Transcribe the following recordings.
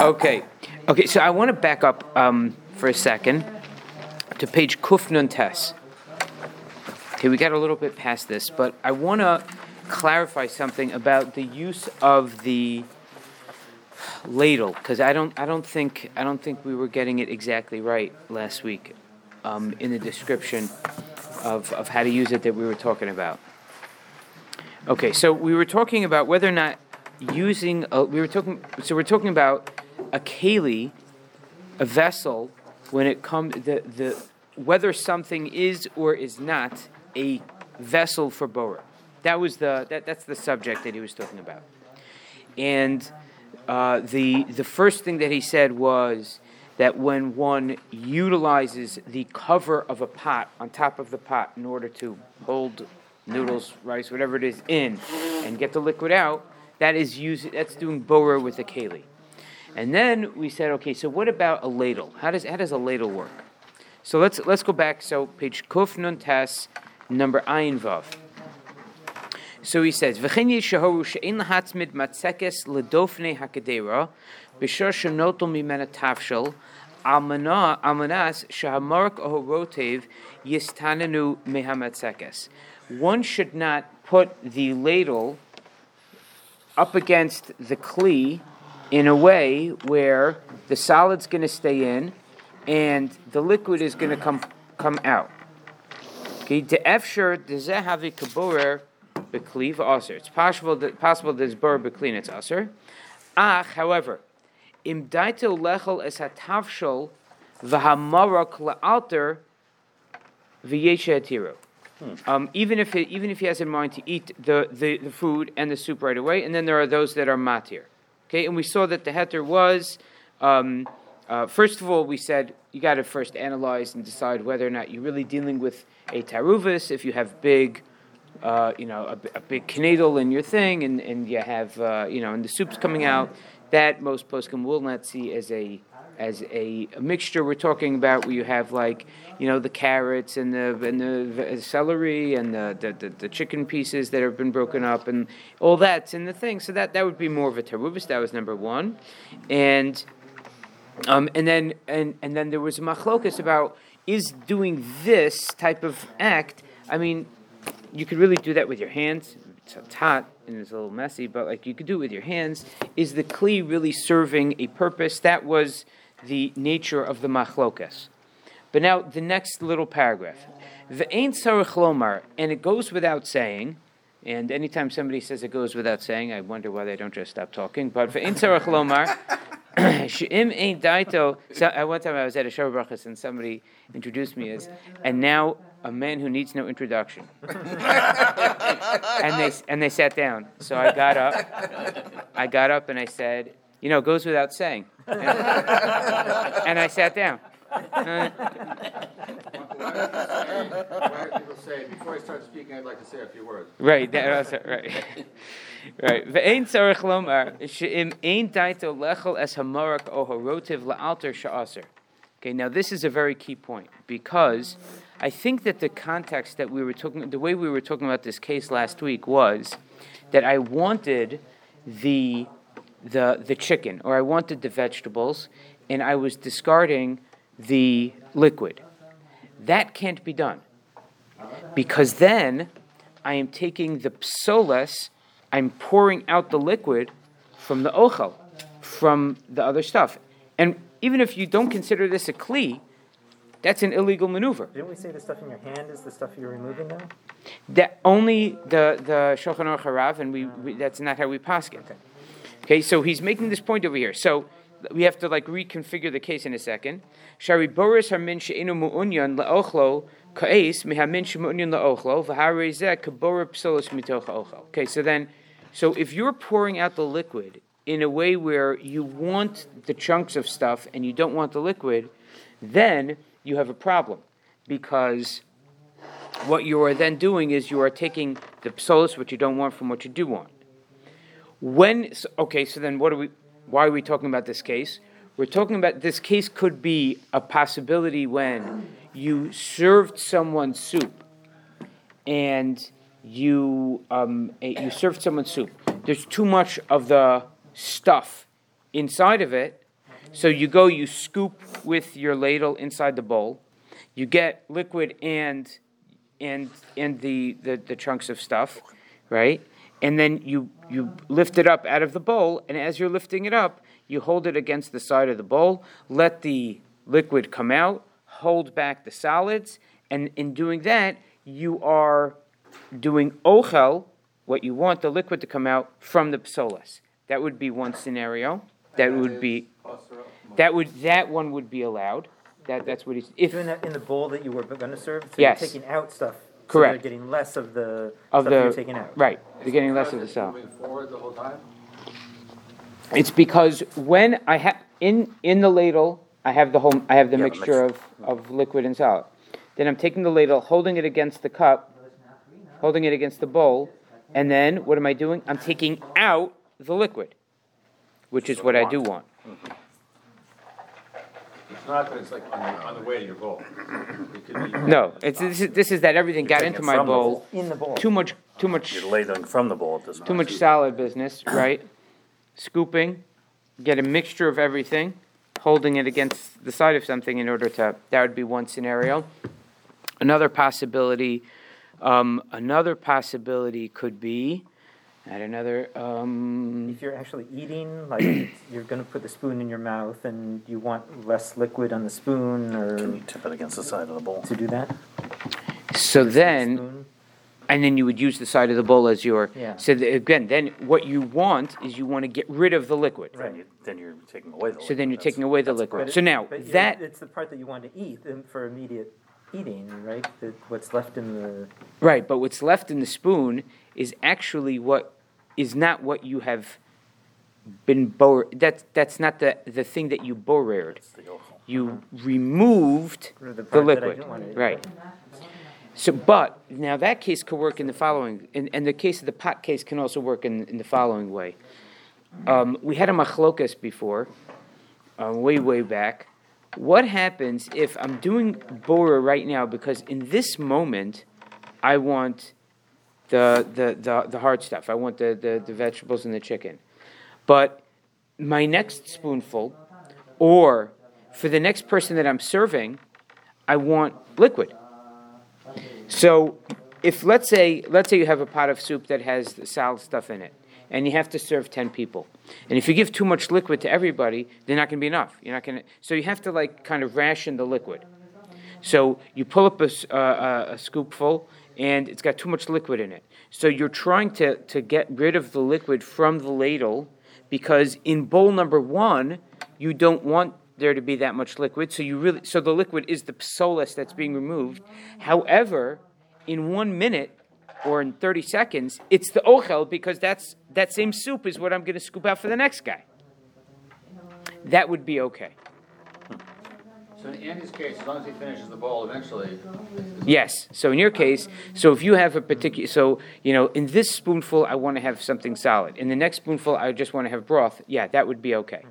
Okay, okay. So I want to back up um, for a second to page Kufnun Tes. Okay, we got a little bit past this, but I want to clarify something about the use of the ladle because I don't, I don't think, I don't think we were getting it exactly right last week um, in the description of, of how to use it that we were talking about. Okay, so we were talking about whether or not using, a, we were talking, so we're talking about a keli, a vessel, when it comes, the, the, whether something is or is not a vessel for Bora. That was the, that, that's the subject that he was talking about. And uh, the, the first thing that he said was that when one utilizes the cover of a pot on top of the pot in order to hold noodles, rice, whatever it is in, and get the liquid out, that is using that's doing borer with a keli. And then we said, okay, so what about a ladle? How does how does a ladle work? So let's let's go back. So page Kuf Nun Tes, number Ayin Vav. So he says, "V'chen yishahoru she'in lahatzmid matzekes ledofnei hakadera b'shor shenotel mimena tafshel almana almanas shahamark ohorotev yistanenu mehamatsekes." One should not put the ladle up against the kli in a way where the solid's going to stay in and the liquid is going to come come out. Okay, the efsher dezehavi kaborer bekliv aser. It's possible that possible there's bur beklin it's aser. Ach, however, im daito lechel es hatavshol v'hamarok la'alter v'yeshe atiro. Um, even if it, even if he has in mind to eat the, the, the food and the soup right away, and then there are those that are matir. Okay, and we saw that the heter was um, uh, first of all we said you got to first analyze and decide whether or not you're really dealing with a taruvis. If you have big, uh, you know, a, a big knedel in your thing, and, and you have uh, you know, and the soup's coming out, that most poskim will not see as a as a, a, mixture. We're talking about where you have like you know the carrots and the and the celery and the, the, the, the chicken pieces that have been broken up and all that's in the thing. So that that would be more of a teruvis that was number one. And um, and then and and then there was a machlokus about is doing this type of act I mean you could really do that with your hands. It's hot and it's a little messy but like you could do it with your hands. Is the kli really serving a purpose? That was the nature of the machlokas. But now the next little paragraph. Ve'ain sarich lomar, and it goes without saying, and anytime somebody says it goes without saying, I wonder why they don't just stop talking. But ve'ain sarich lomar, she'im ain't daito. So, at one time I was at a sheva brachas and somebody introduced me as, and now a man who needs no introduction. and they and they sat down. So I got up. I got up and I said, you know, goes without saying. And, I sat down. People say, before I start speaking, I'd like to say a few words. Right, that, right. Right. Okay, now this is a very key point because I think that the context that we were talking, the way we were talking about this case last week was that I wanted the the, the chicken or I wanted the vegetables and I was discarding the liquid. That can't be done because then I am taking the psolas, I'm pouring out the liquid from the ochel, from the other stuff. And even if you don't consider this a kli, that's an illegal maneuver. Didn't we say the stuff in your hand is the stuff you're removing now? That only the the Shulchan Aruch Harav, and we, we, that's not how we pass it. Okay. Okay, so he's making this point over here. So we have to like reconfigure the case in a second. Shari boris harmin she'enu mu'unyan ka'es mihamin she'mu'unyan mitoch ochel. Okay, so then, so if you're pouring out the liquid in a way where you want the chunks of stuff and you don't want the liquid, then you have a problem because what you are then doing is you are taking the psolos, what you don't want, from what you do want. When okay, so then what are we? Why are we talking about this case? We're talking about this case could be a possibility when you served someone soup, and you um, you served someone soup. There's too much of the stuff inside of it, So you go, you scoop with your ladle inside the bowl, you get liquid and and and the, the, the chunks of stuff, right? And then you you lift it up out of the bowl, and as you're lifting it up, you hold it against the side of the bowl, let the liquid come out, hold back the solids, and in doing that, you are doing ochel, what you want the liquid to come out from the psolas. That would be one scenario. That would be that would that one would be allowed. That that's what he's if that in the bowl that you were gonna serve, so Yes. you're taking out stuff. Correct. So you're getting less of the of stuff you're the taking out. right. You're getting less of the cell. Forward the whole time? It's because when I have in in the ladle, I have the whole I have the Yeah, the mixture of, of liquid and solid. Then I'm taking the ladle, holding it against the cup, holding it against the bowl, and then what am I doing? I'm taking out the liquid, which is what I do want. It's not that it's like on the, on the way to your goal. It could be. No, it's this is, this is that everything got taking into my from the bowl. In the bowl. Too much too much You're ladling from the bowl at this point. too much solid business, right? Scooping, get a mixture of everything, holding it against the side of something in order to, that would be one scenario. Another possibility, um, another possibility could be, at another, um, If you're actually eating, like you're gonna put the spoon in your mouth and you want less liquid on the spoon Can or you tip it against the side of the bowl? to do that? so then, Spoon? and then you would use the side of the bowl as your, Yeah. so the- again, then what you want is you want to get rid of the liquid. Then you, then you're taking away the. So then you're liquid. taking away the liquid. it- So now, but that, It's the part that you want to eat um, for immediate eating, right? The- What's left in the, Right, but what's left in the spoon is actually what is not what you have been bor. That's that's not the the thing that you borered. That's the offal. You removed the the part that I liquid, didn't wanna eat. right? So, but now that case could work in the following, and, and the case of the pot case can also work in, in the following way. Um, we had a machlokas before, uh, way way back. What happens if I'm doing borer right now because in this moment I want the the the, the hard stuff. I want the, the the vegetables and the chicken, but my next spoonful, or for the next person that I'm serving, I want liquid. So, if let's say let's say you have a pot of soup that has the salad stuff in it, and you have to serve ten people, and if you give too much liquid to everybody, they're not going to be enough. You're not going to. So you have to like kind of ration the liquid. So you pull up a, uh, uh, a scoopful, and it's got too much liquid in it. So you're trying to to get rid of the liquid from the ladle, because in bowl number one, you don't want there to be that much liquid. So you really so the liquid is the psolas that's being removed. However, in one minute or in 30 seconds, it's the ochel because that's that same soup is what I'm going to scoop out for the next guy. That would be okay. So in Andy's case, as long as he finishes the bowl eventually, Yes. So in your case, so if you have a particular, so you know, in this spoonful, I want to have something solid. In the next spoonful, I just want to have broth. Yeah, that would be okay.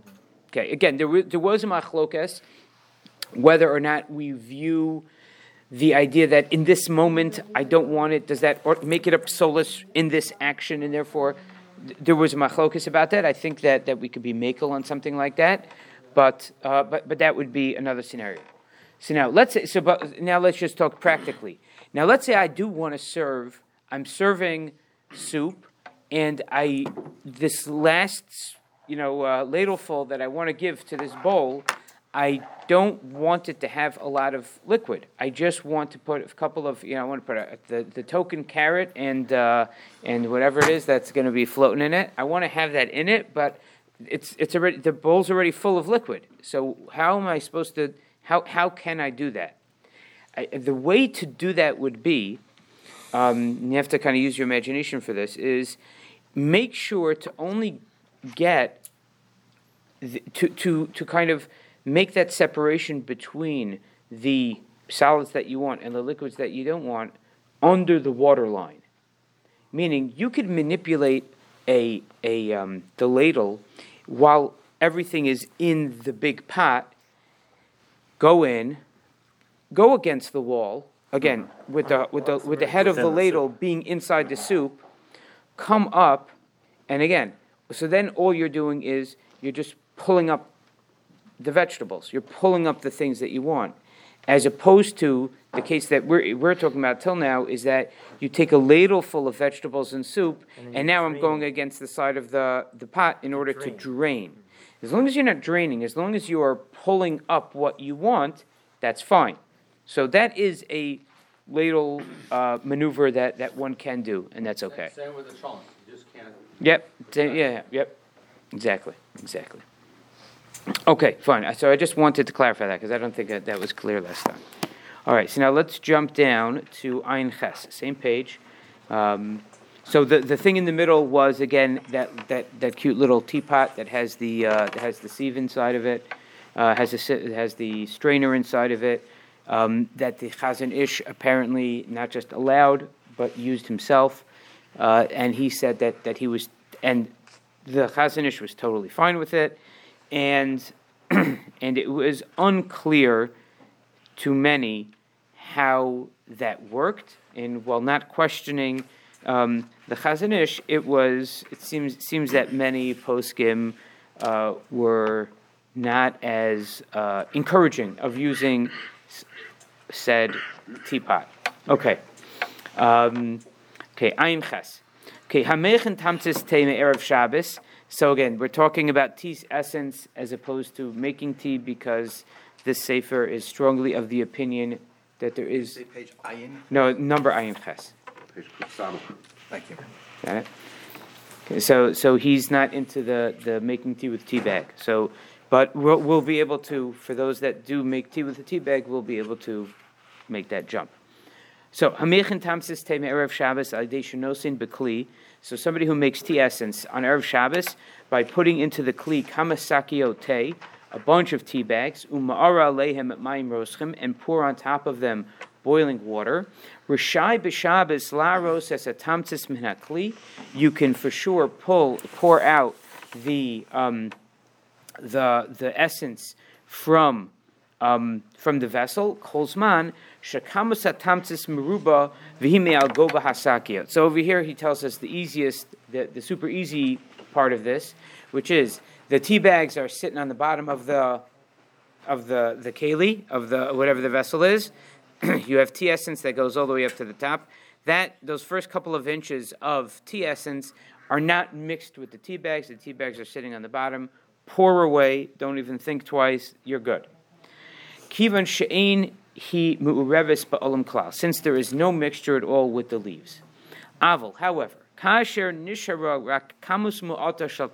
Okay. Again, there, there was a machlokas whether or not we view the idea that in this moment I don't want it. Does that make it a solus in this action, and therefore there was a machlokas about that. I think that that we could be makel on something like that, but uh, but but that would be another scenario. So now let's say so. But now let's just talk practically. Now let's say I do want to serve. I'm serving soup, and I this last you know uh, ladleful that I want to give to this bowl. I don't want it to have a lot of liquid. I just want to put a couple of you know I want to put a, the the token carrot and uh, and whatever it is that's going to be floating in it. I want to have that in it, but it's it's already the bowl's already full of liquid. So how am I supposed to? How how can I do that? I, the way to do that would be, um, you have to kind of use your imagination for this, is make sure to only get the, to to to kind of make that separation between the solids that you want and the liquids that you don't want under the water line. Meaning you could manipulate a a um, the ladle while everything is in the big pot. Go in, go against the wall again with the with the with the head of the Within the soup. ladle being inside the soup. Come up, and again, so then all you're doing is you're just pulling up the vegetables. You're pulling up the things that you want. As opposed to the case that we're, we're talking about till now is that you take a ladle full of vegetables and soup, then and you now I'm going against the side of the, the pot in order to Drain. drain. As long as you're not draining, as long as you are pulling up what you want, that's fine. So that is a ladle uh, maneuver that, that one can do, and that's okay. Same with the trunk, you just can't. Yep, sa- yeah, yep, exactly, exactly. Okay, fine, so I just wanted to clarify that, because I don't think that that was clear last time. All right, so now let's jump down to Ein Ches, same page. Um, So the, the thing in the middle was, again, that, that, that cute little teapot that has the, uh, that has the sieve inside of it, uh, has a, has the strainer inside of it, um, that the Chazon Ish apparently not just allowed, but used himself. Uh, and he said that, that he was, and the Chazon Ish was totally fine with it, and, and it was unclear to many how that worked, and while not questioning um, the Chazon Ish, it was, it seems, seems that many poskim uh, were not as uh, encouraging of using s- said teapot. Okay. Um, okay, Ayin Ches. Okay, Hamechen Tamtis Teme Erev Shabbos. So again, we're talking about tea's essence as opposed to making tea because this sefer is strongly of the opinion that there is Say page ayin. no number Ayin Ches. Page Thank you. Got it? Okay, so, so he's not into the, the making tea with tea bag. So, but we'll, we'll be able to, for those that do make tea with a tea bag, we'll be able to make that jump. So, hamechin tamsis te erev Shabbos al yedei shenosin bekli. So, somebody who makes tea essence on erev Shabbos by putting into the kli kamasakio te, a bunch of tea bags, uma'ara lehem at mayim roschim, and pour on top of them boiling water. Rishai b'Shabbos laros as a tamsis min hakli. You can for sure pull, pour out the um, the the essence from um, from the vessel. Kolzman meruba al hasakia. So over here he tells us the easiest, the, the super easy part of this, which is the tea bags are sitting on the bottom of the of the the keli of the whatever the vessel is. you have tea essence that goes all the way up to the top. That those first couple of inches of tea essence are not mixed with the tea bags. The tea bags are sitting on the bottom. Pour away. Don't even think twice. You're good. Kivan she'ein he mu'urevis ba'olam klal. Since there is no mixture at all with the leaves. Aval, however, kasher nishara rak kamus mu'ata shal.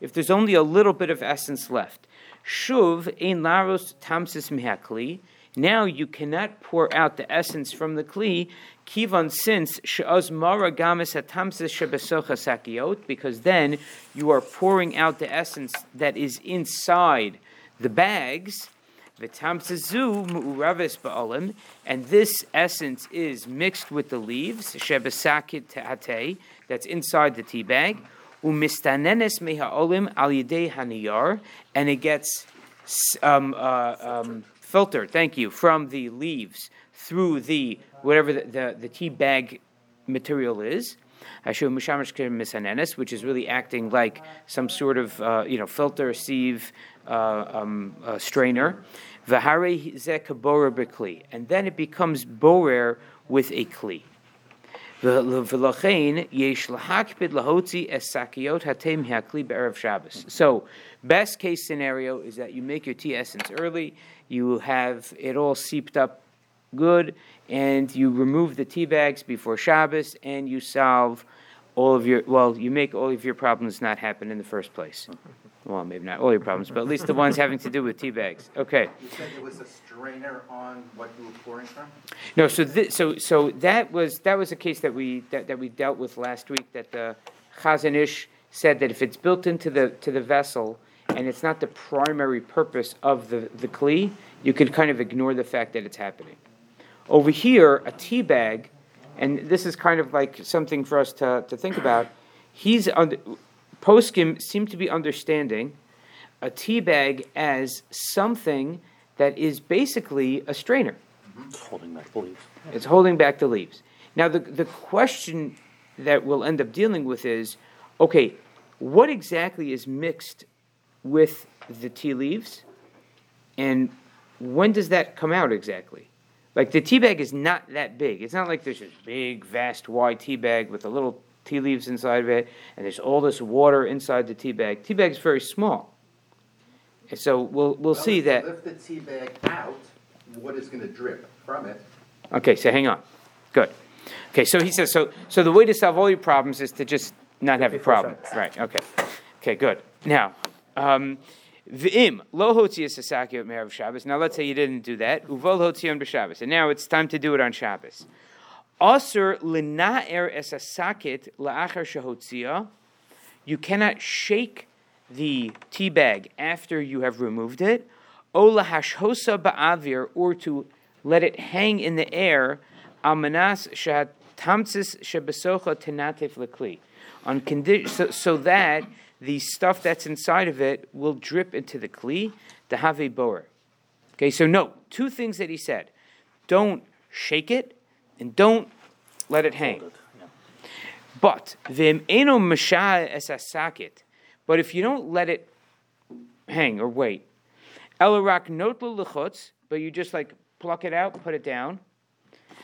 If there's only a little bit of essence left, shuv ein laros tamsis mihakli. Now you cannot pour out the essence from the kli, kivan since she'az mara gamis atamsis shebesocha sakiot, because then you are pouring out the essence that is inside the bags. Ba'olim, and this essence is mixed with the leaves, that's inside the tea bag, al haniyar, and it gets um, uh, um, filtered, thank you, from the leaves through the, whatever the, the, the tea bag material is. Which is really acting like some sort of uh, you know filter, sieve, um, uh, strainer. V'harei kabora b'kli, and then it becomes borer with a kli. So, best case scenario is that you make your tea essence early, you have it all seeped up good, and you remove the tea bags before Shabbos, and you solve all of your, well, you make all of your problems not happen in the first place. Well, maybe not all your problems, but at least the ones having to do with tea bags. Okay. You said it was a strainer on what you were pouring from? No, so so so that was that was a case that we that, that we dealt with last week. That the Chazon Ish said that if it's built into the to the vessel and it's not the primary purpose of the the kli, you can kind of ignore the fact that it's happening. Over here, a tea bag, and this is kind of like something for us to, to think about. He's under, poskim seem to be understanding a tea bag as something that is basically a strainer. Mm-hmm. It's holding back the leaves. It's holding back the leaves. Now, the, the question that we'll end up dealing with is okay, what exactly is mixed with the tea leaves, and when does that come out exactly? Like the tea bag is not that big. It's not like there's this big, vast, wide tea bag with a little tea leaves inside of it, and there's all this water inside the tea bag. Tea bag's very small. And so we'll we'll see if you that. Lift the tea bag out, water's gonna drip from it. Okay, so hang on. Good. Okay, so he says so. So the way to solve all your problems is to just not have a problem. Shabbos. Right. Okay. Okay. Good. Now, um, v'im lo hotzias asakiyot me'erev Shabbos. Now let's say you didn't do that. Uvol hotzion b'Shabbos, and now it's time to do it on Shabbos. La'achar shehotzia. You cannot shake the tea bag after you have removed it. Ba'avir, or to let it hang in the air. Lekli. On condi- so, so that the stuff that's inside of it will drip into the kli, the have boer. Okay, so note two things that he said: don't shake it, and don't let it hang. But vim eno mashah es. But if you don't let it hang or wait, elarak notlu lechutz, but you just like pluck it out, put it down.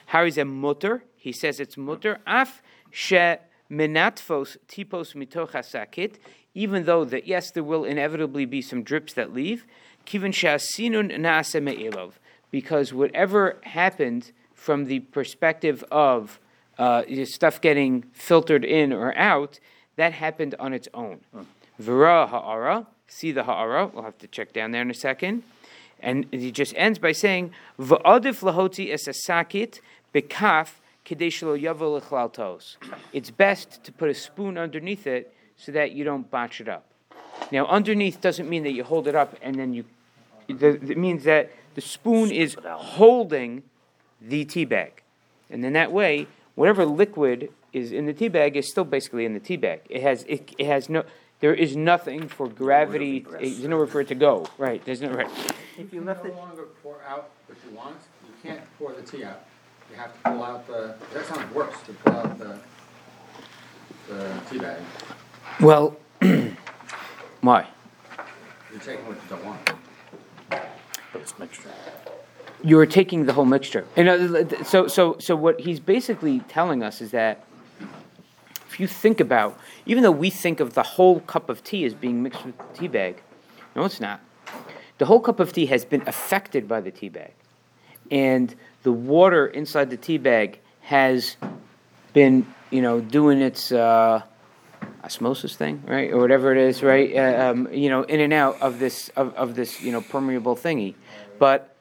Harry's a mutter. He says it's mutter. Af she menatfos tipos mitoch asakit. Even though that yes, there will inevitably be some drips that leave. Kivin shasinun naase me'elov. Because whatever happened from the perspective of uh, stuff getting filtered in or out, that happened on its own. Vira ha'ara, see the ha'ara, we'll have to check down there in a second. And he just ends by saying, V'adif lahoti es asakit bekaf kadesh lo yavo lechlal It's best to put a spoon underneath it so that you don't botch it up. Now, underneath doesn't mean that you hold it up and then you. It means that the spoon is holding the tea bag. And then that way, whatever liquid is in the tea bag is still basically in the tea bag. It has, it, it has no, there is nothing for gravity, eh, there's nowhere for it to go. Right, there's no, right. If you You left no it, longer pour out what you want, you can't pour the tea out. You have to pull out the, that's how it works, to pull out the, the tea bag. Well, why? You're taking what you don't want. But it's mixture. You're taking the whole mixture. And so, so, so what he's basically telling us is that if you think about, even though we think of the whole cup of tea as being mixed with the tea bag, no, it's not. The whole cup of tea has been affected by the tea bag, and the water inside the tea bag has been, you know, doing its uh, osmosis thing, right, or whatever it is, right? Uh, um, you know, in and out of this of, of this, you know, permeable thingy. But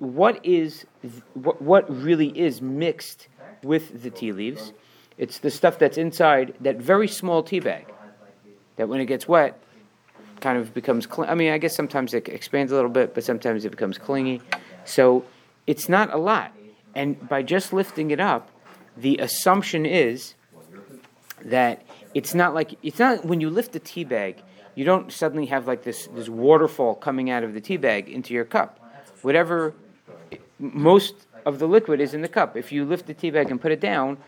what is what, what really is mixed with the tea leaves? It's the stuff that's inside that very small tea bag. That when it gets wet, kind of becomes. Cl- I mean, I guess sometimes it expands a little bit, but sometimes it becomes clingy. So it's not a lot. And by just lifting it up, the assumption is that it's not like it's not when you lift the tea bag, you don't suddenly have like this this waterfall coming out of the tea bag into your cup. Whatever most of the liquid is in the cup. If you lift the tea bag and put it down,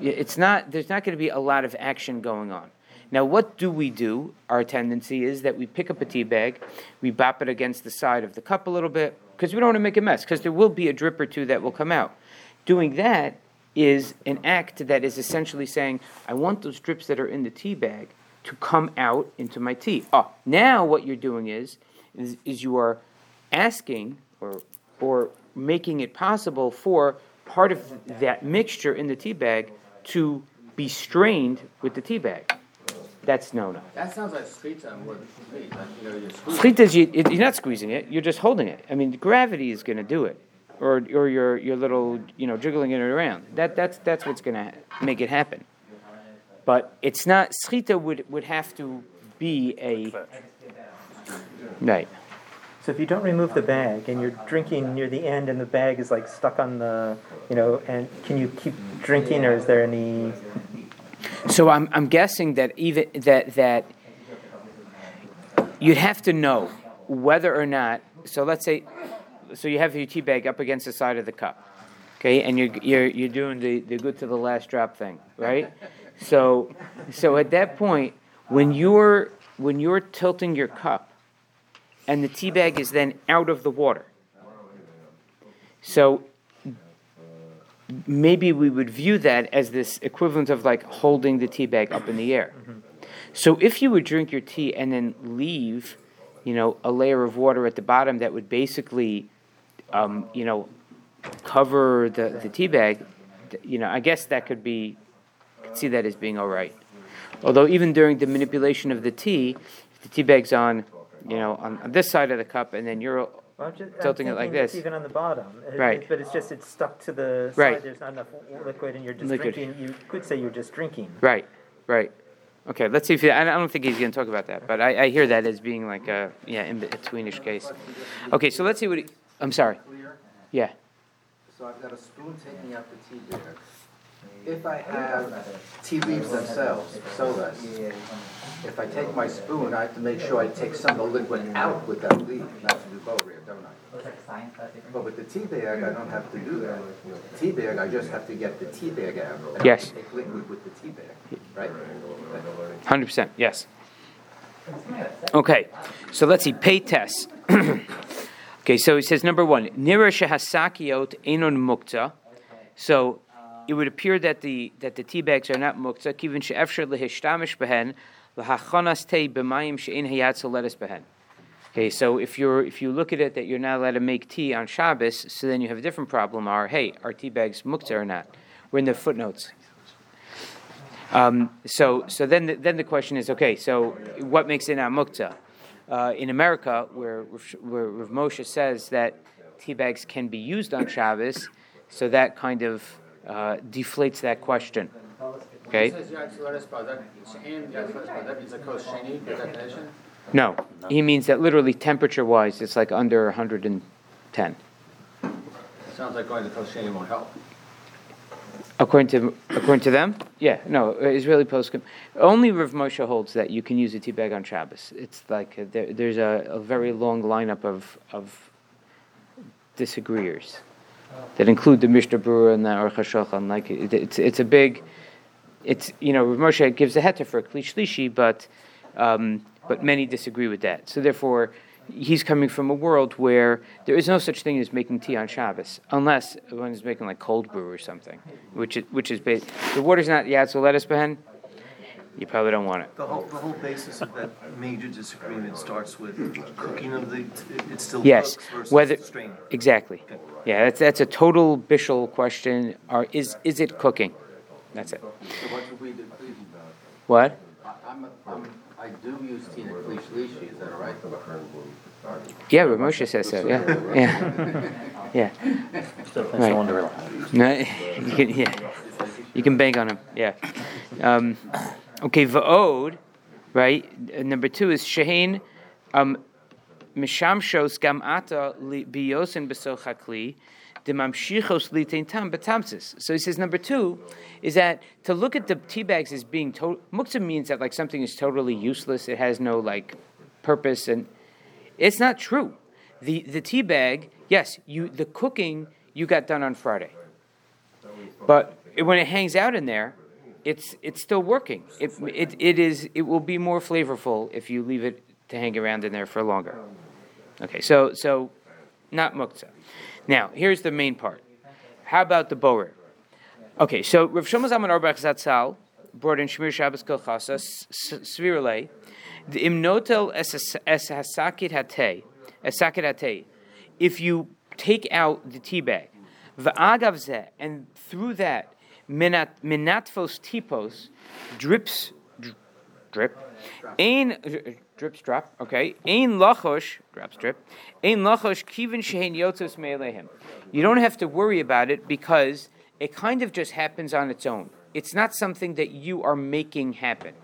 it's not there's not going to be a lot of action going on. Now, what do we do? Our tendency is that we pick up a tea bag, we bop it against the side of the cup a little bit because we don't want to make a mess because there will be a drip or two that will come out. Doing that is an act that is essentially saying, I want those drips that are in the tea bag to come out into my tea. Oh, now what you're doing is, is, is you are asking or, or making it possible for part of that mixture in the tea bag to be strained with the tea bag. That's no no. That sounds like street more than me, like, you know, you're squeezing. Squeeze is you, you're not squeezing it, you're just holding it. I mean, gravity is going to do it. Or, or your, your little, you know, jiggling it around. That, that's, that's what's going to make it happen. But it's not, schita would, would have to be a, right. So if you don't remove the bag and you're drinking near the end and the bag is like stuck on the, you know, and can you keep drinking or is there any? So I'm, I'm guessing that even that that you'd have to know whether or not. So let's say, so you have your tea bag up against the side of the cup, okay, and you're you're you're doing the, the good to the last drop thing, right? So so at that point, when you're when you're tilting your cup and the tea bag is then out of the water. So maybe we would view that as this equivalent of like holding the tea bag up in the air. So if you would drink your tea and then leave, you know, a layer of water at the bottom that would basically, um, you know, cover the, the tea bag, you know, I guess that could be, could see that as being all right. Although even during the manipulation of the tea, if the tea bag's on, you know, on, on this side of the cup, and then you're Well, I'm just, I'm Tilting it like thinking it's this. Even on the bottom. It- Right. it- But it's just, it's stuck to the Right. side, there's not enough liquid and you're just Liquid. drinking, you could say you're just drinking. right, right. Okay, let's see if he, I don't think he's going to talk about that, but I, I hear that as being like a yeah in betweenish case. Okay, so let's see what he, I'm sorry. Yeah. So I've got a spoon taking out the tea bag. If I have tea leaves themselves, sodas, if I take my spoon, I have to make sure I take some of the liquid out with that leaf, not to do both here, don't I? But with the tea bag, I don't have to do that. Tea bag, I just have to get the tea bag out. and Yes. Take liquid with the tea bag, right? Hundred percent, yes. Okay, so let's see. Pay test. okay, so he says number one, nira shehasakiot enon muktzah. So it would appear that the that the tea bags are not muktzah. Kivin she'efsher lehistamish behen lahachonas te b'mayim she'en hayatzel lettuce behen. Okay, so if you're if you look at it that you're not allowed to make tea on Shabbos, so then you have a different problem. Are hey, are tea bags muktzah or not? We're in the footnotes. Um, so, so then, the, then the question is, okay, so what makes it not muktzah? Uh, in America, where, where Rav Moshe says that tea bags can be used on Shabbos, so that kind of uh, deflates that question. Okay? It says yad soledes bo, that, it's in yad soledes bo, that means a kos sheni, the definition? No, he means that literally temperature-wise, it's like under 110. Sounds like going to kos sheni won't help. According to according to them, yeah, no, Israeli poskim. Only Rav Moshe holds that you can use a tea bag on Shabbos. It's like uh, there, there's a, a very long lineup of of disagreeers that include the Mishnah Berurah and the Aruch HaShulchan. Like it, it's it's a big, it's you know Rav Moshe gives a heter for a klish but um, but many disagree with that. So therefore. He's coming from a world where there is no such thing as making tea on Shabbos, unless one is making like cold brew or something, which is, which is ba- the water's not yeah, yatzel lettuce behen. You probably don't want it. The whole, the whole basis of that major disagreement starts with cooking of the, it's still Yes, cooks versus whether strained. exactly. Yeah, that's that's a total bishul question. Or is is it cooking? That's it. So what do we do? What? I- I'm, I'm, I do use tea in a kli shlishi, is that all right? Yeah, Rav Moshe says so. Yeah, yeah, yeah. Definitely Right. someone to rely. No, you can, yeah, you can bang on him. Yeah. Um, okay, va'od, right? Number two is shehin, um, mishamshos gam ata li- biyosin besochakli, demamshichos litain tam betamsis. So he says number two is that to look at the tea bags as being to- muktzah means that like something is totally useless. It has no like purpose, and it's not true. The the tea bag, yes, you the cooking you got done on Friday. But when it hangs out in there, it's it's still working. It, it, it is it will be more flavorful if you leave it to hang around in there for longer. Okay, so so not muktzah. Now here's the main part. How about the borer? Okay, so Rav Shlomo Zalman Auerbach Zatzal brought in Shmir Shabbos Kolchasa Svirale, the imnotel es hasakit hatei, esakit hatei. If you take out the tea bag, the zeh, and through that, minat minatfos tipos, drips, dr- drip, ein drips drop, okay, ein lachosh drops drip, ein lachosh kivin shehin yotzos me'elehim. You don't have to worry about it because it kind of just happens on its own. It's not something that you are making happen.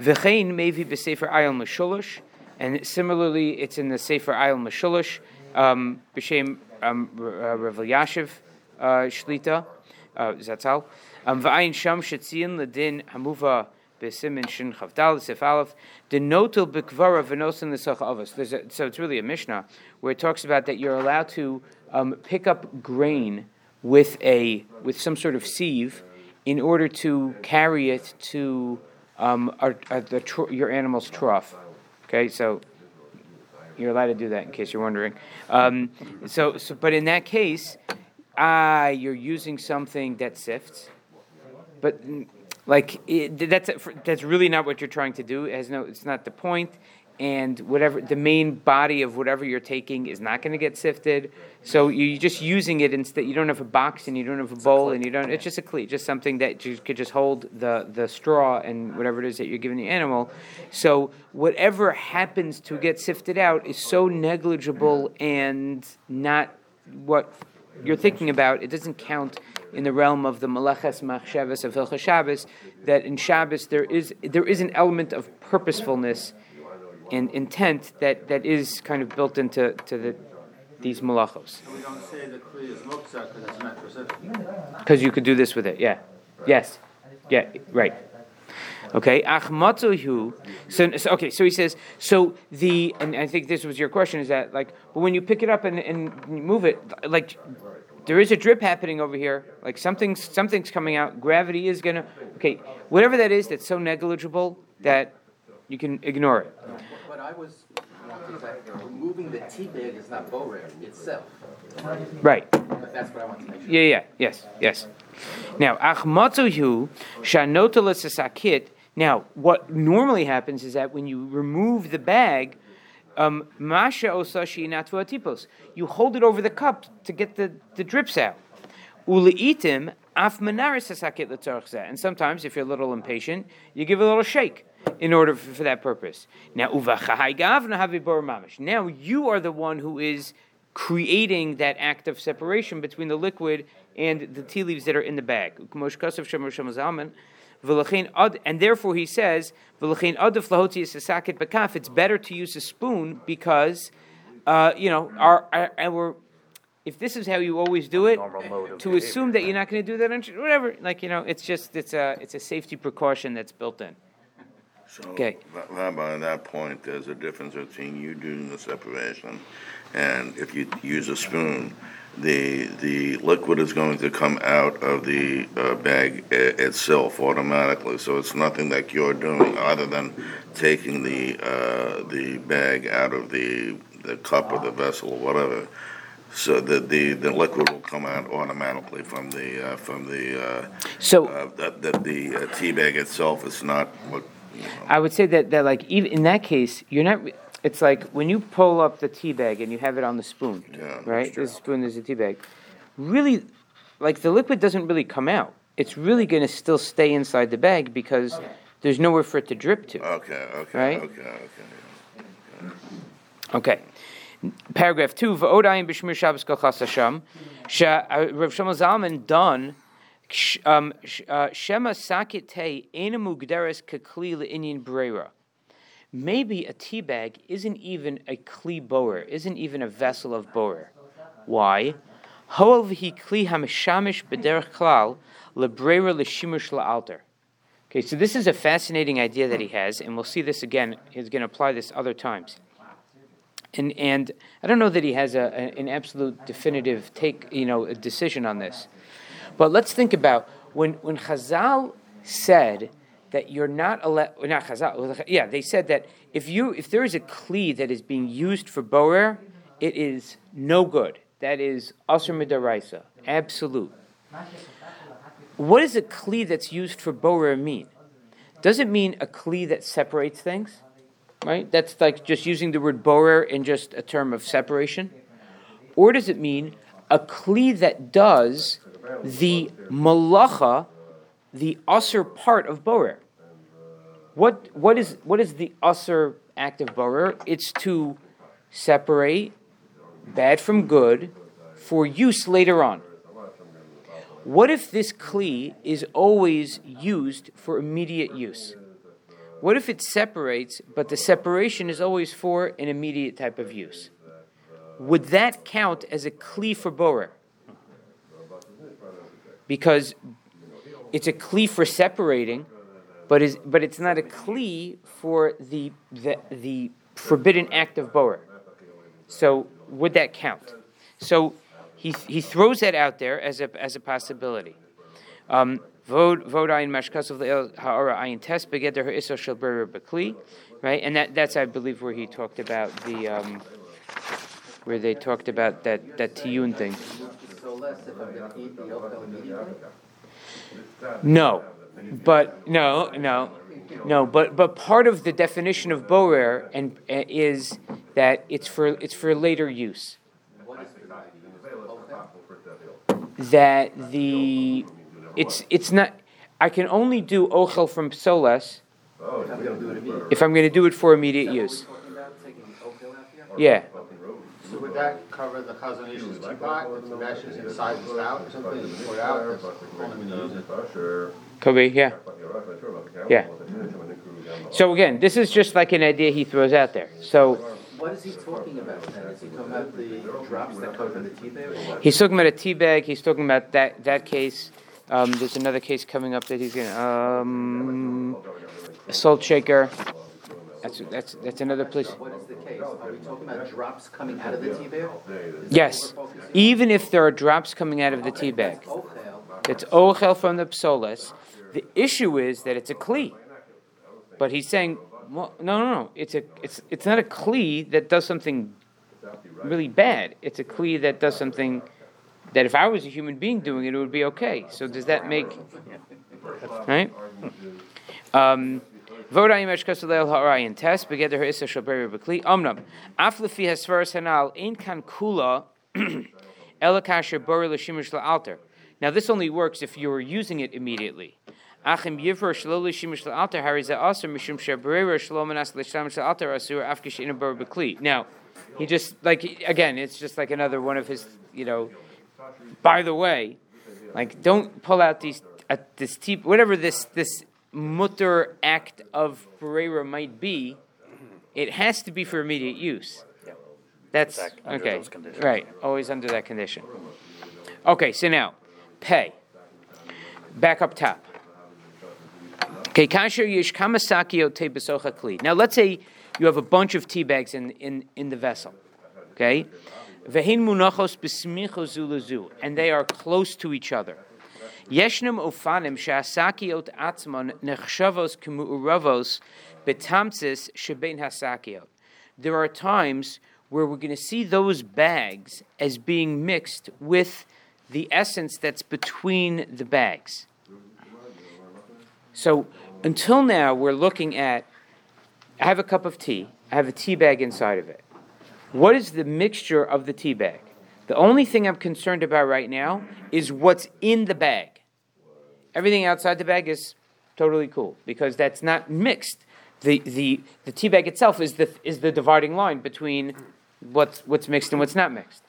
V'chein mevi b'sefer ayel meshulush, and similarly, it's in the sefer ayel meshulush, um, b'shem um, uh, Rav Elyashiv uh, Shlita, Zatzal. Um, V'ayin sham shetzion ledin hamuva b'simin shin chavdal sif aleph denotel b'kvara v'nosin l'sach avos. So it's really a Mishnah where it talks about that you're allowed to um, pick up grain with a with some sort of sieve in order to carry it to um, our, uh, the tr- your animal's trough. Okay, so You're allowed to do that, in case you're wondering. Um, so, so, but in that case, ah, you're using something that sifts, but like it, that's that's really not what you're trying to do. It has no, it's not the point. And whatever the main body of whatever you're taking is not going to get sifted. So you're just using it instead. You don't have a box and you don't have a bowl and you don't. It's just a cleat, just something that you could just hold the the straw and whatever it is that you're giving the animal. So whatever happens to get sifted out is so negligible and not what you're thinking about. It doesn't count in the realm of the Maleches Machshavas of Hilchas Shabbos. That in Shabbos there is there is an element of purposefulness and intent that, that is kind of built into to the these malachos. So we don't say the kli is muktzah because it's for sifting. Because you could do this with it, yeah. Yes. Yeah, right. Okay, achmatzohu. So, so, okay, so he says, so the, and I think this was your question, is that like, but when you pick it up and, and move it, like, there is a drip happening over here, like something's, something's coming out, gravity is gonna, okay, whatever that is that's so negligible that you can ignore it. But I was, wanting is that removing the tea bag is not borer itself, Right. but that's what I want to make sure. Yeah, yeah, yes, yes. Now, achmatzohu shanotalas sakit. Now, what normally happens is that when you remove the bag, um, masha osashi natvu atipos, you hold it over the cup to get the, the drips out. Uleitim af. And sometimes, if you're a little impatient, you give a little shake in order for, for that purpose. Now. Now you are the one who is creating that act of separation between the liquid and the tea leaves that are in the bag. And therefore, he says, it's better to use a spoon because, uh, you know, our, our, our, if this is how you always do it, Normal mode of to assume that you're not going to do that, on- whatever, like, you know, it's just, it's a, it's a safety precaution that's built in. So, Okay. Ra- Rabbi, at that point, there's a difference between you doing the separation, and if you use a spoon, the, the liquid is going to come out of the uh, bag i- itself automatically, so it's nothing that you're doing other than taking the, uh, the bag out of the, the cup or the vessel or whatever. So that the, the liquid will come out automatically from the, uh, from the, uh, So, uh, that, that the uh, tea bag itself is not what, you know. I would say that, that like even in that case, you're not. It's like when you pull up the tea bag and you have it on the spoon, Yeah, right? This spoon, there's a tea bag. Really, like the liquid doesn't really come out. It's really going to still stay inside the bag because there's nowhere for it to drip to. Okay, okay, Right? okay, okay. Okay. Paragraph two. V'odayin b'shmir Shabbos kol chas Hashem. Uh, Rav Shlomo Zalman done. um, uh, Shema sakit te ena mugderes kekli le'inyan breira. Maybe a tea bag isn't even a kli boer, isn't even a vessel of boer. Why? Hoav hi kli hamishamish b'derech klal lebreira l'shimush la'alter. Okay, so this is a fascinating idea that he has, and we'll see this again. He's going to apply this other times. And and I don't know that he has a, a- an absolute definitive take, you know, a decision on this. But let's think about when when Chazal said that you're not allowed. Not Chazal. Yeah, they said that if you if there is a kli that is being used for boer, it is no good. That is asr midaraisa, absolute. What does a kli that's used for boer mean? Does it mean a kli that separates things? Right? That's like just using the word boer in just a term of separation? Or does it mean a kli that does the malacha, the usr part of boer? What, what, is, what is the usr act of boer? It's to separate bad from good for use later on. What if this kli is always used for immediate use? What if it separates, but the separation is always for an immediate type of use? Would that count as a kli for borer? Because it's a kli for separating, but is but it's not a kli for the the, the forbidden act of boer. So would that count? So he, he throws that out there as a, as a possibility. Um, Vod vod ayin mashkasav le'el ha'ara ayin tes begeder ha'isor shel berer right? And that, that's, I believe, where he talked about the, um, where they talked about that, that tiyun thing. So less if I'm gonna eat the oil immediately? No, but, no, no, no, but, but part of the definition of borer and, uh, is that it's for, it's for later use. That the, it's, it's not, I can only do ochel from psolas If I'm I'm gonna do it for immediate use. Yeah, So would that cover the Chazon Ish's teapot, the inside out, something, out, that's only when you use it? could be, yeah. Yeah. So again, this is just like an idea he throws out there. So What is he talking about then? Is he talking about the drops that cover the tea bag or what? he's talking about a tea bag. He's talking about that that case. Um, there's another case coming up that he's gonna um, a salt shaker. That's that's that's another place. What is the case? Are we talking about drops coming out of the tea bag? Yes, what we're focusing even if there are drops coming out of the tea bag, it's ochel from the psolas. The issue is that it's a kli. But he's saying, no, no, no. It's a it's it's not a kli that does something really bad. It's a kli that does something that if I was a human being doing it, it would be okay. So does that make right? Um, Voda yimesh kasalel ha'arayin test begeder ha'isa shaberi b'kli omnam af lefi hasvaras hanal ein kan kula elakasher bori l'shimish la'alter. Now this only works if you're using it immediately. Achim yivur shlo l'shimish la'alter hariza aser mishum shabrera shlo manas l'shamish la'alter asur afkish in a bori b'kli. Now he just like again, it's just like another one of his you know. By the way, like don't pull out these uh, this whatever this this mutter act of Pereira might be, it has to be for immediate use. That's okay, right? Always under that condition. Okay, so now pay. Back up top. Okay. Now let's say you have a bunch of tea bags in, in, in the vessel. Okay? And they are close to each other. There are times where we're going to see those bags as being mixed with the essence that's between the bags. So until now, we're looking at I have a cup of tea, I have a tea bag inside of it. What is the mixture of the tea bag? The only thing I'm concerned about right now is what's in the bag. Everything outside the bag is totally cool because that's not mixed. The, the, the tea bag itself is the, is the dividing line between what's, what's mixed and what's not mixed.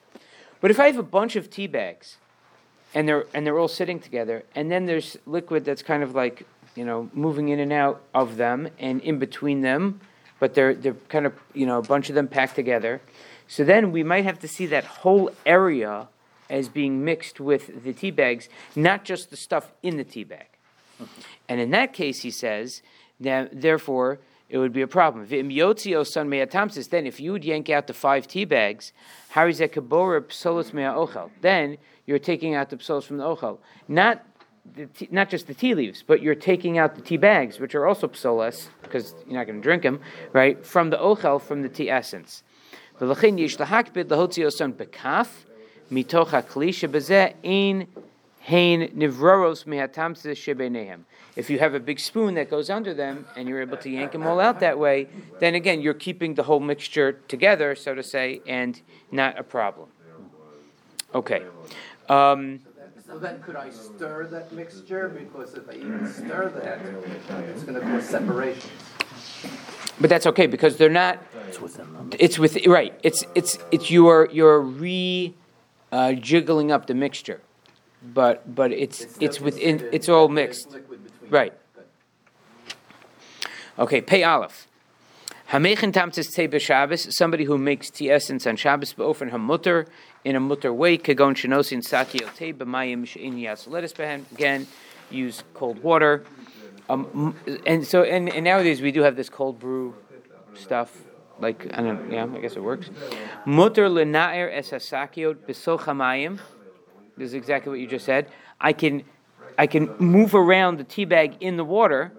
But if I have a bunch of tea bags and they're, and they're all sitting together, and then there's liquid that's kind of like, you know, moving in and out of them and in between them, but they're, they're kind of, you know, a bunch of them packed together. So then we might have to see that whole area as being mixed with the tea bags, not just the stuff in the tea bag. Mm-hmm. And in that case, he says, now, therefore, it would be a problem. V'im yotzio son me'atamsis, Then, if you would yank out the five tea bags, harizekabora psolos me'aochel. Then you're taking out the psolos from the ochel, not tea, not just the tea leaves, but you're taking out the tea bags, which are also psolos because you're not going to drink them, right? From the ochel, from the tea essence. V'lachin lahakbid lahotzio son bekaf shebezeh ein hein nivroros. If you have a big spoon that goes under them and you're able to yank them all out that way, then again you're keeping the whole mixture together, so to say, and not a problem. Okay. Um, So then could I stir that mixture? Because if I even stir that, it's gonna cause separation. but that's okay because they're not. It's within them. It's with right. It's it's it's you're you're re uh, jiggling up the mixture, but but it's it's still within. It's all mixed. Right. Okay, pay aleph. Hamechin tamtis tei b'Shabbos, somebody who makes tea essence on Shabbos be'ofen hamutter in a mutter way, kagon shenosin saki o tei b'mayim she'in lettuce behen. Again, use cold water. Um, and so, and, and nowadays we do have this cold brew stuff. Like I don't, yeah, I guess it works. Mutter lenaer es hasakiot b'soch hamayim. This is exactly what you just said. I can, I can move around the tea bag in the water.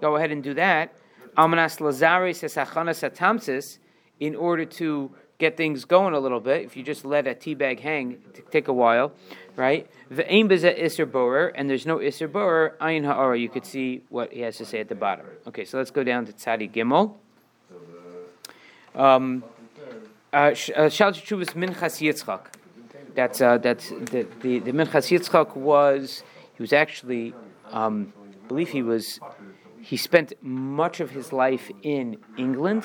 Go ahead and do that. Almanas lazaris esachanas atamsis, in order to get things going a little bit, if you just let a tea bag hang, it take a while, right? The aim is at iser borer, and there's no iser borer, ayin ha'ara. You could see what he has to say at the bottom. Okay, so let's go down to tzadi gimel. Um, uh, uh, Shal Teshuvas Minchas Yitzchak. That's uh, that's the the, the Minchas Yitzchak was he was actually um, I believe he was he spent much of his life in England.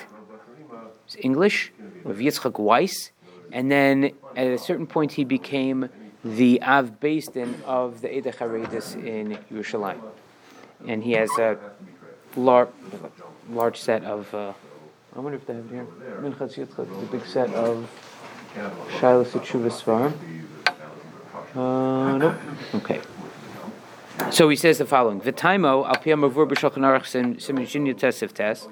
It's English with Yitzchak Weiss, and then at a certain point he became the Av Din of the Eda Charedis in Yerushalayim, and he has a large large set of. Uh, I wonder if they have here. Minchas Yitzchak, the big set of Shiloh Tshuva Svarim. Uh. Okay. So he says the following: V'taimo al piyam avur b'shulchan aruch sim sim shinya tesiv tes.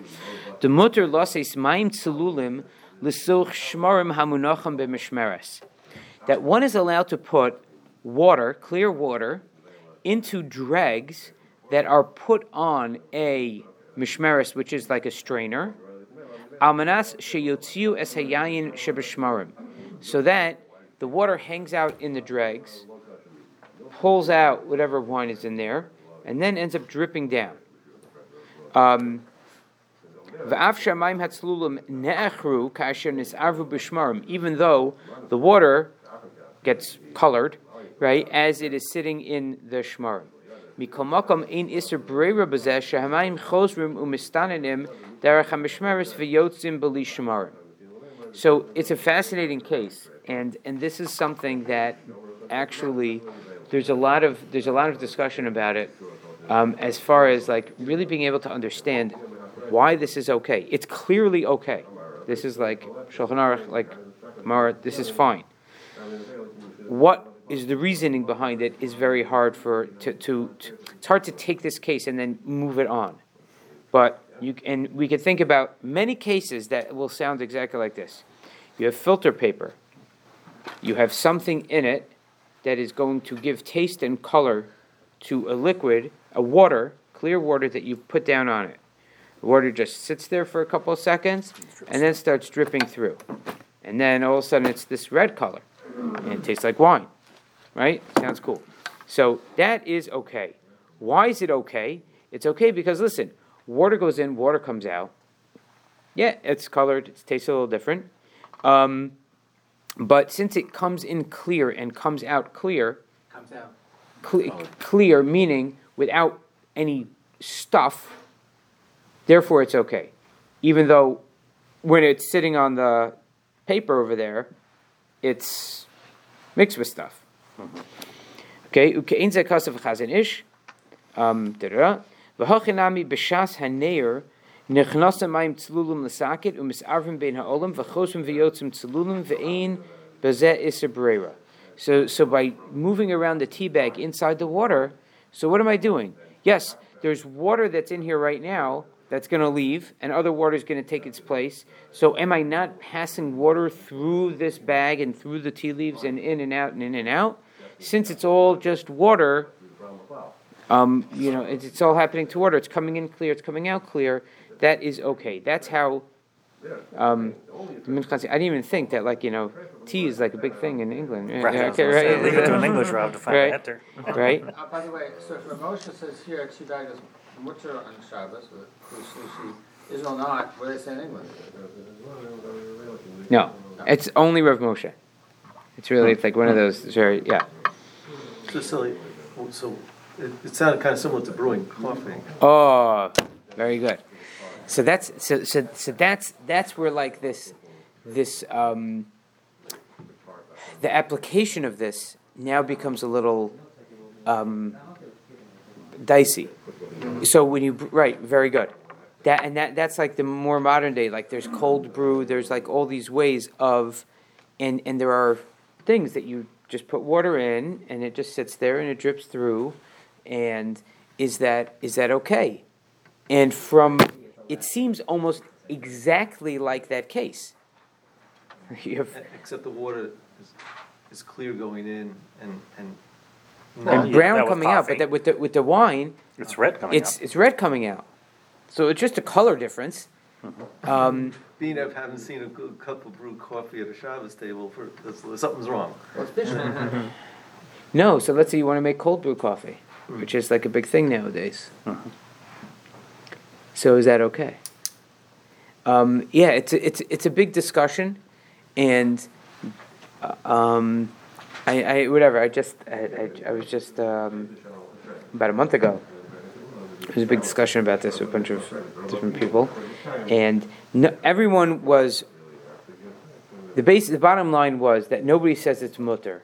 The mutter loses maim tzelulim l'silch shmarim hamunacham b'mishmeres. That one is allowed to put water, clear water, into dregs that are put on a mishmeres, which is like a strainer. Almanas sheyotziu es hayayin shebeshmarim, so that the water hangs out in the dregs, pulls out whatever wine is in there, and then ends up dripping down. Um, even though the water gets colored, right, as it is sitting in the shmarim. So it's a fascinating case, and and this is something that actually there's a lot of there's a lot of discussion about it um, as far as like really being able to understand why this is okay. It's clearly okay. This is like Shulchan Aruch, like Gemara. This is fine. What is the reasoning behind it is very hard for to, to, to it's hard to take this case and then move it on. But you and we can think about many cases that will sound exactly like this. You have filter paper. You have something in it that is going to give taste and color to a liquid, a water, clear water that you put down on it. The water just sits there for a couple of seconds and then starts dripping through. And then all of a sudden it's this red color and it tastes like wine. Right? Sounds cool. So that is okay. Why is it okay? It's okay because listen, water goes in, water comes out. Yeah, it's colored, it tastes a little different. Um, but since it comes in clear and comes out clear, Comes out. cle- clear meaning without any stuff, therefore it's okay. Even though when it's sitting on the paper over there, it's mixed with stuff. Okay, ukein ze kasav Chazon Ish, um, da-da-da. B'shas haneir, So, so by moving around the tea bag inside the water, so what am I doing? Yes, there's water that's in here right now that's going to leave, and other water is going to take its place. So, am I not passing water through this bag and through the tea leaves and in and out and in and out? Since it's all just water, um, you know, it's, it's all happening to water. It's coming in clear. It's coming out clear. That is okay. That's how. Um, I didn't even think that, like you know, tea is like a big thing in England. Right, I yeah, okay, right. Leave it to an English Rav to find Right. the answer. right? Uh, by the way, so if Moshe says here, Tzibag is mutter on Shabbos, or Shlishi, Israel not, what do they say in England? No, it's only Rav Moshe. It's really it's like one of those very yeah. So, silly. so it, it sounded kind of similar to brewing coffee. Oh, very good. So that's so so so that's that's where like this this um, the application of this now becomes a little um, dicey. So when you right, very good. That and that that's like the more modern day. Like there's cold brew. There's like all these ways of, and and there are things that you just put water in and it just sits there and it drips through, and is that is that okay? And from it seems almost exactly like that case. Have Except the water is, is clear going in and, and. and brown that was coming out, but that with the with the wine, It's red coming it's up. it's red coming out. So it's just a color difference. Mm-hmm. Um, Being I haven't seen a good cup of brewed coffee at a Shabbos table for, something's wrong. Well, it's mm-hmm. no, so let's say you want to make cold brew coffee, hmm. which is like a big thing nowadays. Mm-hmm. So is that okay? Um, yeah, it's a, it's it's a big discussion, and uh, um, I, I whatever. I just I, I, I was just um, about a month ago. There was a big discussion about this with a bunch of different people, and no, everyone was. The base, the bottom line was that nobody says it's mutter,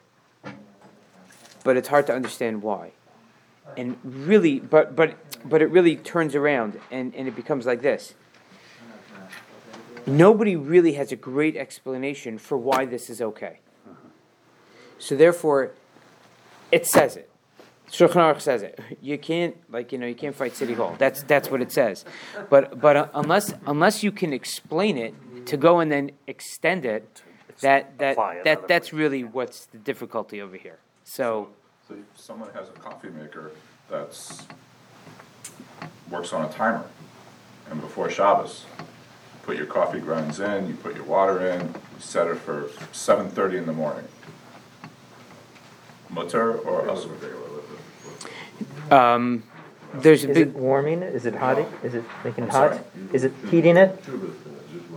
but it's hard to understand why, and really, but but but it really turns around and and it becomes like this. Nobody really has a great explanation for why this is okay. So therefore, it says it. Shulchan Aruch says it. You can't like you know you can't fight City Hall. That's that's what it says. But but uh, unless unless you can explain it to go and then extend it, that that that that's really what's the difficulty over here. So So if someone has a coffee maker that's, works on a timer, and before Shabbos, you put your coffee grounds in, you put your water in, you set it for seven thirty in the morning. Mutter or asur? um, there's a Is it big warming it? Is it hot? Is it making it sorry? hot? Is it heating it?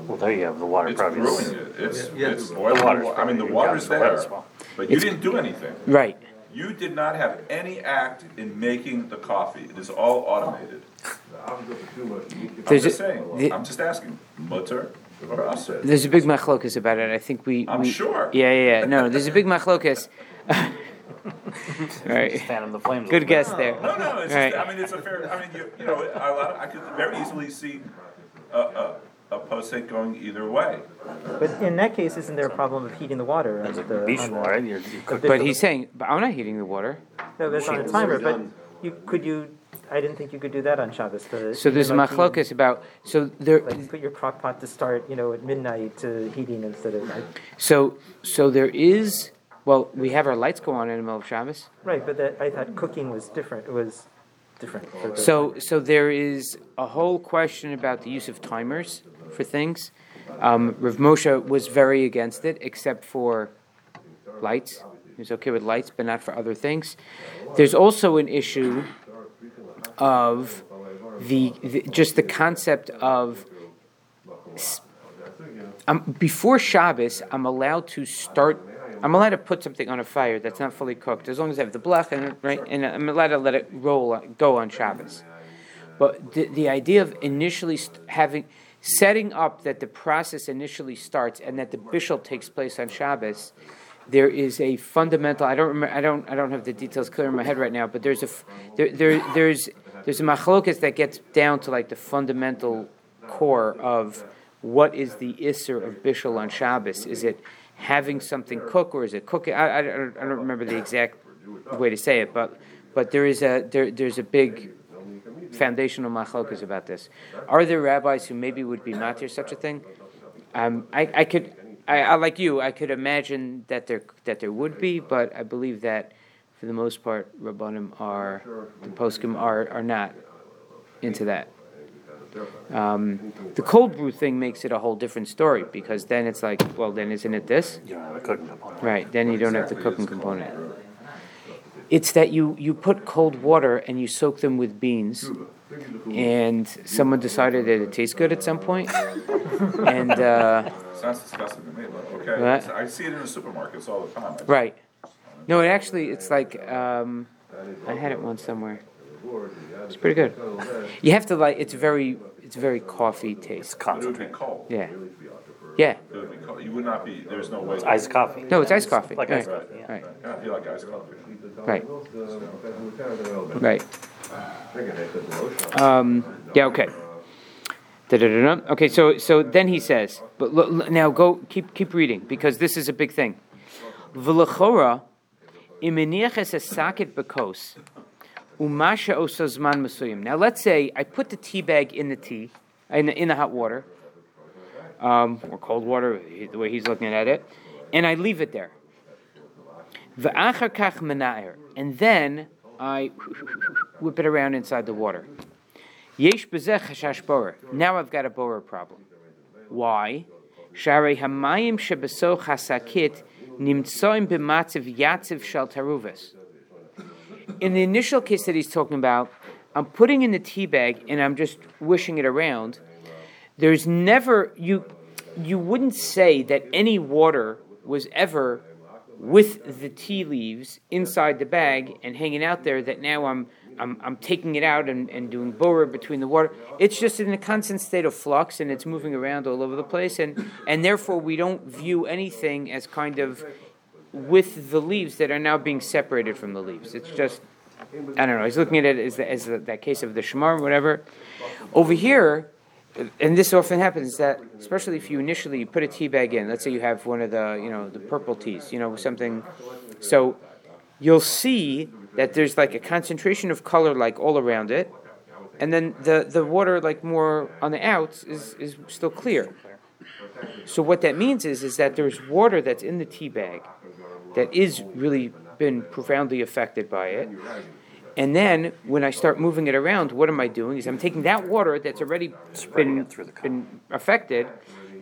Well, there you have the water It's probably. brewing it, it's, Yeah. it's boiling, water's wa- I mean, the probably water's down the there, but you It's- didn't do anything. right. You did not have any act in making the coffee, it is all automated. I'm just saying, the- I'm just asking, mutter or asur? There's a big machlokas about it. I think we. I'm we- sure. Yeah, yeah, yeah. No, there's a big machlokas. right. Fan of the flames. Good little guess there. No, no, it's Right. just, I mean, it's a fair, I mean, you, you know, a lot, I could very easily see a, a, a postate going either way. But in that case, isn't there a problem of heating the water? on bit. the- Beach on the- water, right? You're, you cook But he's saying, but I'm not heating the water. No, that's on a timer, but you, could you, I didn't think you could do that on Shabbos. the- So there's a like machlokas about. So there. Like put your crock pot to start, you know, at midnight to heating instead of, So so there is. Well, we have our lights go on in the middle of Shabbos. right, but that, I thought cooking was different, it was different. So so there is a whole question about the use of timers for things. Um, Rav Moshe was very against it, except for lights. He was okay with lights, but not for other things. There's also an issue of the, the just the concept of um, before Shabbos, I'm allowed to start. I'm allowed to put something on a fire that's not fully cooked, as long as I have the blech and right, and I'm allowed to let it roll go on Shabbos. But the, the idea of initially having setting up that the process initially starts and that the bishul takes place on Shabbos, there is a fundamental. I don't remember. I don't. I don't have the details clear in my head right now. But there's a there, there there's there's a machlokas that gets down to like the fundamental core of what is the isser of bishul on Shabbos. Is it having something cook or is it cooking? I, I, I don't remember the exact way to say it, but but there is a there, there's a big foundational machlokas about this. Are there rabbis who maybe would be matir such a thing? Um, I, I could, I, I like you. I could imagine that there that there would be, but I believe that for the most part, rabbanim are the poskim are are not into that. Um, the cold brew thing makes it a whole different story because then it's like, well, then isn't it this? You don't have a cooking component. Right, then you don't have the cooking component. It's that you, you put cold water and you soak them with beans, and someone decided that it tastes good at some point, and uh, Sounds disgusting to me, but okay, What? I see it in the supermarkets all the time. I- right. No, it actually it's like um, I had it once somewhere. It's pretty good. You have to like it's very it's very coffee taste. It would be concentrate. cold. Yeah, yeah. It would be cold. You would not be, there's no way. It's iced coffee. No, it's iced coffee. Like right. iced coffee, yeah. Right, Yeah, I feel like iced coffee. right, right. Um, yeah, okay. Da-da-da-da. Okay, so so then he says, but look, look- now go keep keep reading because this is a big thing. V'lechora imeniaches a saket bekos umasha osazman mesuyim. Now let's say I put the tea bag in the tea in the, in the hot water, um, or cold water, the way he's looking at it, and I leave it there. And then I whip it around inside the water. Now I've got a borer problem. Why? In the initial case that he's talking about, I'm putting in the tea bag and I'm just wishing it around. There's never you you wouldn't say that any water was ever with the tea leaves inside the bag and hanging out there that now I'm I'm, I'm taking it out and, and doing borer between the water. It's just in a constant state of flux and it's moving around all over the place and, and therefore we don't view anything as kind of with the leaves that are now being separated from the leaves. It's just I don't know. He's looking at it as, the, as the, that case of the shamar, whatever. Over here, and this often happens that, especially if you initially put a tea bag in. Let's say you have one of the, you know, the purple teas, you know, something. So you'll see that there's like a concentration of color like all around it, and then the the water like more on the outs is is still clear. So what that means is is that there's water that's in the tea bag that is really been profoundly affected by it. And then when I start moving it around, what am I doing? Is I'm taking that water that's already been, it through the cup. been affected,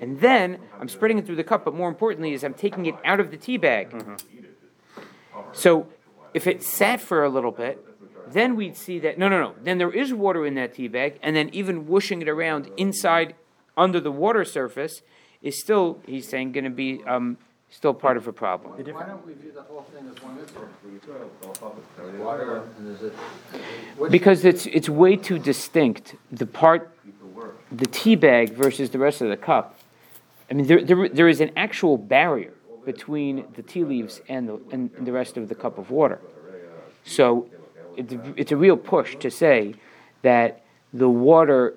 and then I'm spreading it through the cup. But more importantly, is I'm taking it out of the tea bag. So if it sat for a little bit, then we'd see that no, no, no. Then there is water in that tea bag, and then even whooshing it around inside under the water surface is still, he's saying, going to be um, still part of a problem. Why don't we view the whole thing as one mitzvah? Water, and is it, which, Because it's it's way too distinct. The part, the tea bag versus the rest of the cup. I mean, there there, there is an actual barrier between the tea leaves and the and the rest of the cup of water. So, it's it's a real push to say that the water,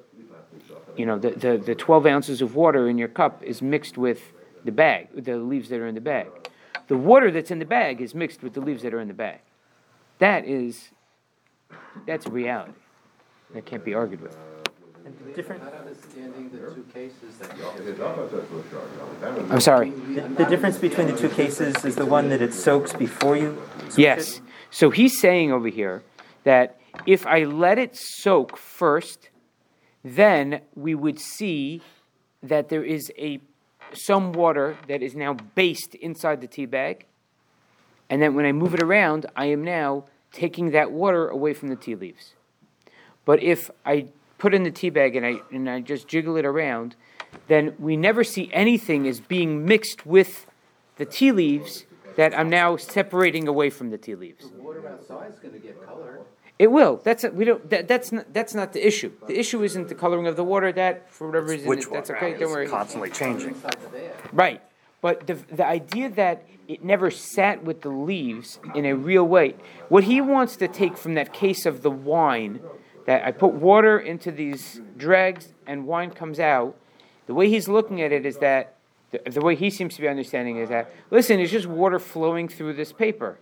you know, the, the, the twelve ounces of water in your cup is mixed with the bag, the leaves that are in the bag. The water that's in the bag is mixed with the leaves that are in the bag. That is that's a reality. That can't be argued with. And different, Not understanding the two cases that I'm sorry. the, the difference between the two cases is the one that it soaks before you. switch Yes. it? So he's saying over here that if I let it soak first, then we would see that there is a some water that is now based inside the tea bag. And then when I move it around, I am now taking that water away from the tea leaves. But if I put in the tea bag and I and I just jiggle it around, then we never see anything as being mixed with the tea leaves that I'm now separating away from the tea leaves. water outside is gonna get colored. It will. That's a, we don't. That, that's not. That's not the issue. The issue isn't the coloring of the water. That for whatever reason, Which it- that's okay. Don't worry. It's constantly changing. Inside the bag. Right. But the, the idea that it never sat with the leaves in a real way, what he wants to take from that case of the wine, that I put water into these dregs and wine comes out, the way he's looking at it is that, the, the way he seems to be understanding is that, listen, it's just water flowing through this paper.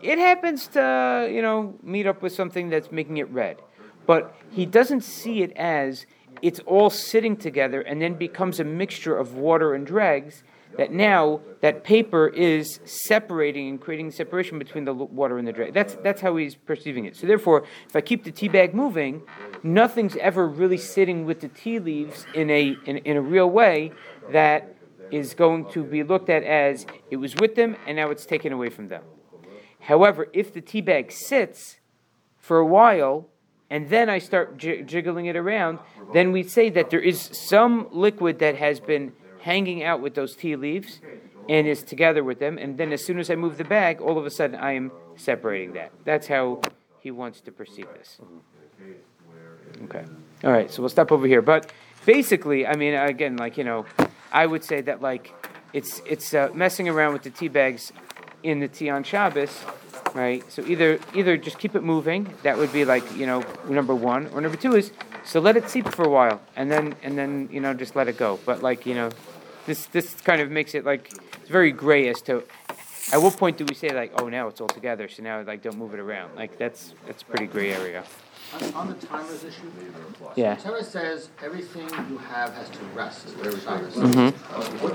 It happens to, you know, meet up with something that's making it red. But he doesn't see it as it's all sitting together and then becomes a mixture of water and dregs that now that paper is separating and creating separation between the water and the drag. That's that's how he's perceiving it. So therefore, if I keep the tea bag moving, nothing's ever really sitting with the tea leaves in a in, in a real way that is going to be looked at as it was with them and now it's taken away from them. However, if the tea bag sits for a while and then I start j- jiggling it around, then we say that there is some liquid that has been hanging out with those tea leaves and is together with them. And then as soon as I move the bag, all of a sudden I am separating that. That's how he wants to perceive this. Okay. All right, so we'll stop over here. But basically, I mean, again, like, you know, I would say that, like, it's, it's uh, messing around with the tea bags in the tea on Shabbos, right? So either either just keep it moving. That would be like you know number one, or number two is so let it seep for a while, and then and then you know just let it go. But like you know, this this kind of makes it like it's very gray as to at what point do we say like oh now it's all together, so now like don't move it around. Like that's that's a pretty gray area. on, on the timers issue, Yeah. Torah says everything you have has to rest, mm-hmm. whatever